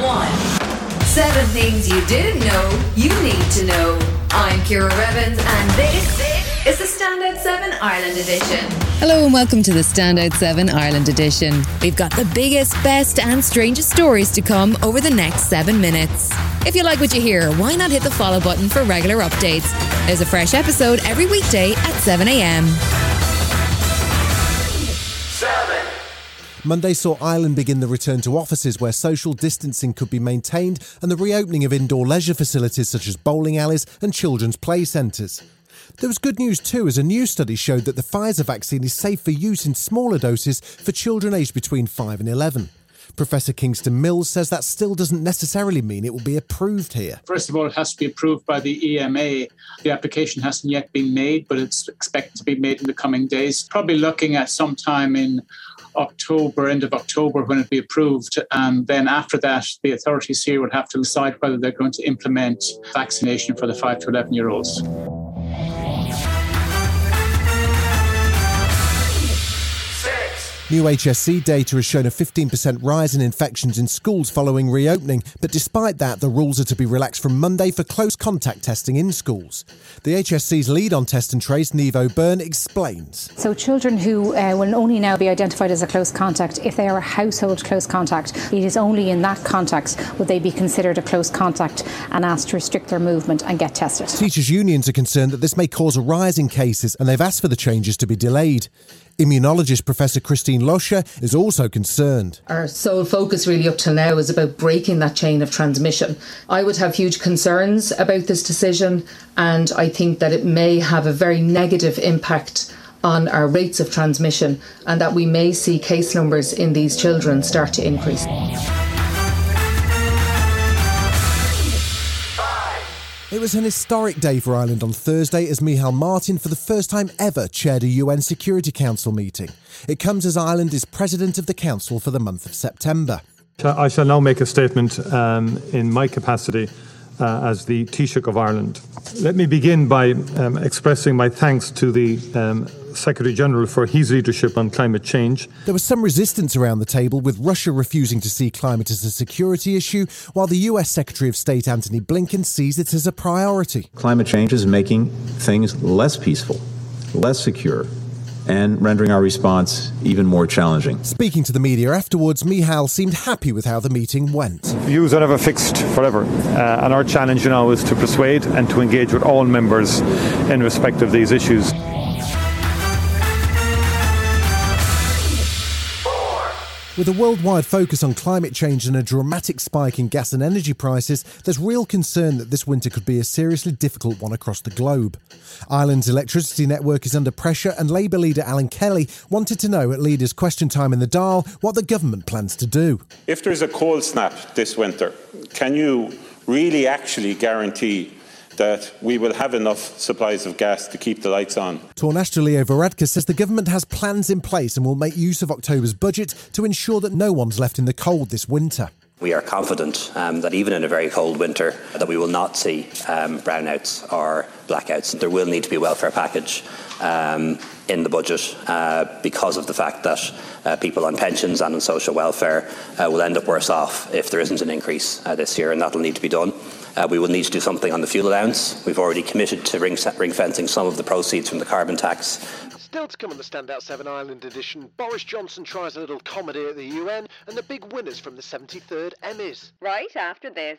one. Seven things you didn't know you need to know. I'm Ciara Revins, and this is the Standout 7 Ireland edition. Hello and welcome to the Standout 7 Ireland edition. We've got the biggest, best, and strangest stories to come over the next seven minutes. If you like what you hear, why not hit the follow button for regular updates? There's a fresh episode every weekday at 7am. Monday saw Ireland begin the return to offices where social distancing could be maintained and the reopening of indoor leisure facilities such as bowling alleys and children's play centres. There was good news too, as a new study showed that the Pfizer vaccine is safe for use in smaller doses for children aged between 5 and 11. Professor Kingston Mills says that still doesn't necessarily mean it will be approved here. First of all, it has to be approved by the EMA. The application hasn't yet been made, but it's expected to be made in the coming days. Probably looking at sometime in October, end of October, when it be approved. And then after that, the authorities here would have to decide whether they're going to implement vaccination for the 5 to 11 year olds. New HSE data has shown a 15% rise in infections in schools following reopening, but despite that, the rules are to be relaxed from Monday for close contact testing in schools. The HSE's lead on test and trace, Niamh O'Beirne, explains. So, children who uh, will only now be identified as a close contact, if they are a household close contact, it is only in that context would they be considered a close contact and asked to restrict their movement and get tested. Teachers' unions are concerned that this may cause a rise in cases and they've asked for the changes to be delayed. Immunologist Professor Christine Loscher is also concerned. Our sole focus, really, up till now is about breaking that chain of transmission. I would have huge concerns about this decision, and I think that it may have a very negative impact on our rates of transmission, and that we may see case numbers in these children start to increase. It was an historic day for Ireland on Thursday as Micheál Martin, for the first time ever, chaired a UN Security Council meeting. It comes as Ireland is president of the Council for the month of September. I shall now make a statement um, in my capacity uh, as the Taoiseach of Ireland. Let me begin by um, expressing my thanks to the um, Secretary General for his leadership on climate change. There was some resistance around the table, with Russia refusing to see climate as a security issue, while the US Secretary of State Antony Blinken sees it as a priority. Climate change is making things less peaceful, less secure, and rendering our response even more challenging. Speaking to the media afterwards, Micheál seemed happy with how the meeting went. Views are never fixed forever, uh, and our challenge now is to persuade and to engage with all members in respect of these issues. With a worldwide focus on climate change and a dramatic spike in gas and energy prices, there's real concern that this winter could be a seriously difficult one across the globe. Ireland's electricity network is under pressure, and Labour leader Alan Kelly wanted to know at Leaders' Question Time in the Dáil what the government plans to do. If there's a cold snap this winter, can you really actually guarantee that we will have enough supplies of gas to keep the lights on. Taoiseach Leo Varadkar says the government has plans in place and will make use of October's budget to ensure that no one's left in the cold this winter. We are confident um, that even in a very cold winter, that we will not see um, brownouts or blackouts. There will need to be a welfare package um, in the budget uh, because of the fact that uh, people on pensions and on social welfare uh, will end up worse off if there isn't an increase uh, this year, and that will need to be done. Uh, we will need to do something on the fuel allowance. We've already committed to ring, ring fencing some of the proceeds from the carbon tax. Still to come on the Standout 7 Ireland edition, Boris Johnson tries a little comedy at the UN and the big winners from the 73rd Emmys. Right after this.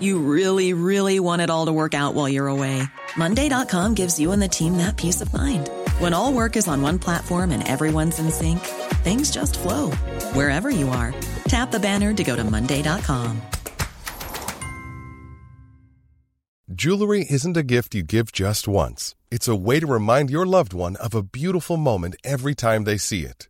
You really, really want it all to work out while you're away. Monday.com gives you and the team that peace of mind. When all work is on one platform and everyone's in sync, things just flow wherever you are. Tap the banner to go to Monday.com. Jewelry isn't a gift you give just once, it's a way to remind your loved one of a beautiful moment every time they see it.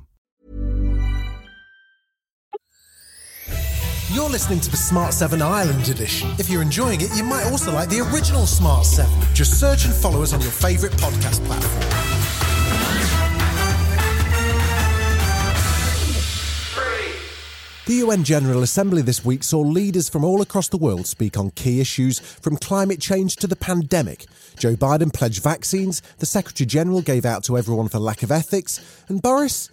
You're listening to the Smart 7 Ireland edition. If you're enjoying it, you might also like the original Smart 7. Just search and follow us on your favourite podcast platform. The UN General Assembly this week saw leaders from all across the world speak on key issues from climate change to the pandemic. Joe Biden pledged vaccines, the Secretary General gave out to everyone for lack of ethics, and Boris?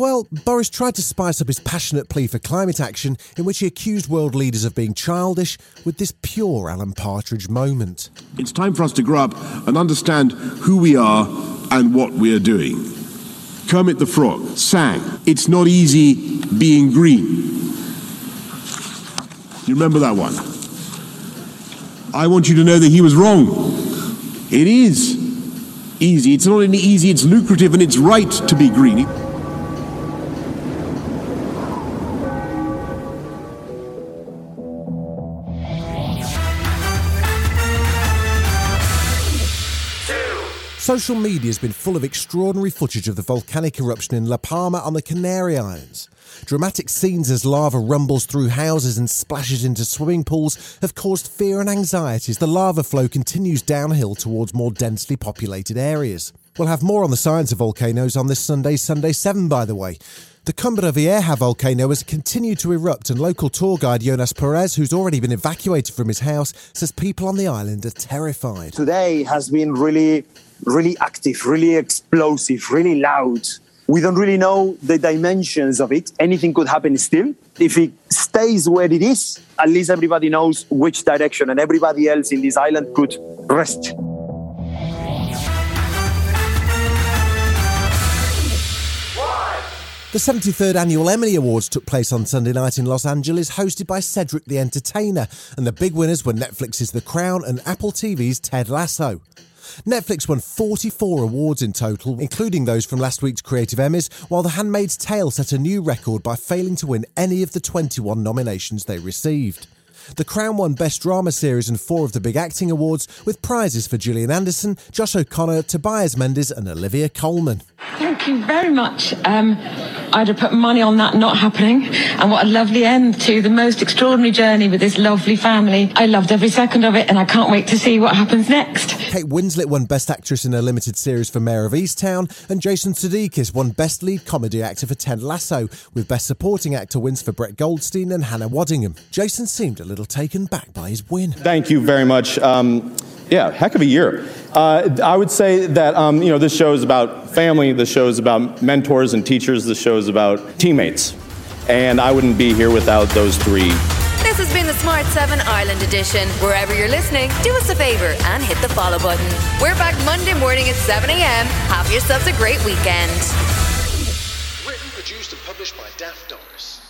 Well, Boris tried to spice up his passionate plea for climate action, in which he accused world leaders of being childish, with this pure Alan Partridge moment. It's time for us to grow up and understand who we are and what we are doing. Kermit the Frog sang, It's not easy being green. You remember that one? I want you to know that he was wrong. It is easy. It's not only easy, it's lucrative and it's right to be green. Social media has been full of extraordinary footage of the volcanic eruption in La Palma on the Canary Islands. Dramatic scenes as lava rumbles through houses and splashes into swimming pools have caused fear and anxiety as the lava flow continues downhill towards more densely populated areas. We'll have more on the science of volcanoes on this Sunday, Sunday 7, by the way. The Cumbre Vieja volcano has continued to erupt, and local tour guide Jonas Perez, who's already been evacuated from his house, says people on the island are terrified. Today has been really, really active, really explosive, really loud. We don't really know the dimensions of it. Anything could happen still. If it stays where it is, at least everybody knows which direction, and everybody else in this island could rest. The 73rd Annual Emmy Awards took place on Sunday night in Los Angeles, hosted by Cedric the Entertainer, and the big winners were Netflix's The Crown and Apple TV's Ted Lasso. Netflix won 44 awards in total, including those from last week's Creative Emmys, while The Handmaid's Tale set a new record by failing to win any of the 21 nominations they received. The Crown won Best Drama Series and four of the big acting awards, with prizes for Gillian Anderson, Josh O'Connor, Tobias Menzies, and Olivia Colman. Thank you very much. Um, I'd have put money on that not happening. And what a lovely end to the most extraordinary journey with this lovely family. I loved every second of it, and I can't wait to see what happens next. Kate Winslet won Best Actress in a Limited Series for Mare of Easttown, and Jason Sudeikis won Best Lead Comedy Actor for Ted Lasso, with Best Supporting Actor wins for Brett Goldstein and Hannah Waddingham. Jason seemed a little taken back by his win. Thank you very much. Um, yeah, heck of a year. Uh, I would say that um, you know this show is about family. This show is about mentors and teachers. This show is about teammates, and I wouldn't be here without those three. This has been the Smart 7 Ireland edition. Wherever you're listening, do us a favour and hit the follow button. We're back Monday morning at 7 a.m. Have yourselves a great weekend. Written, produced, and published by Daft Doris.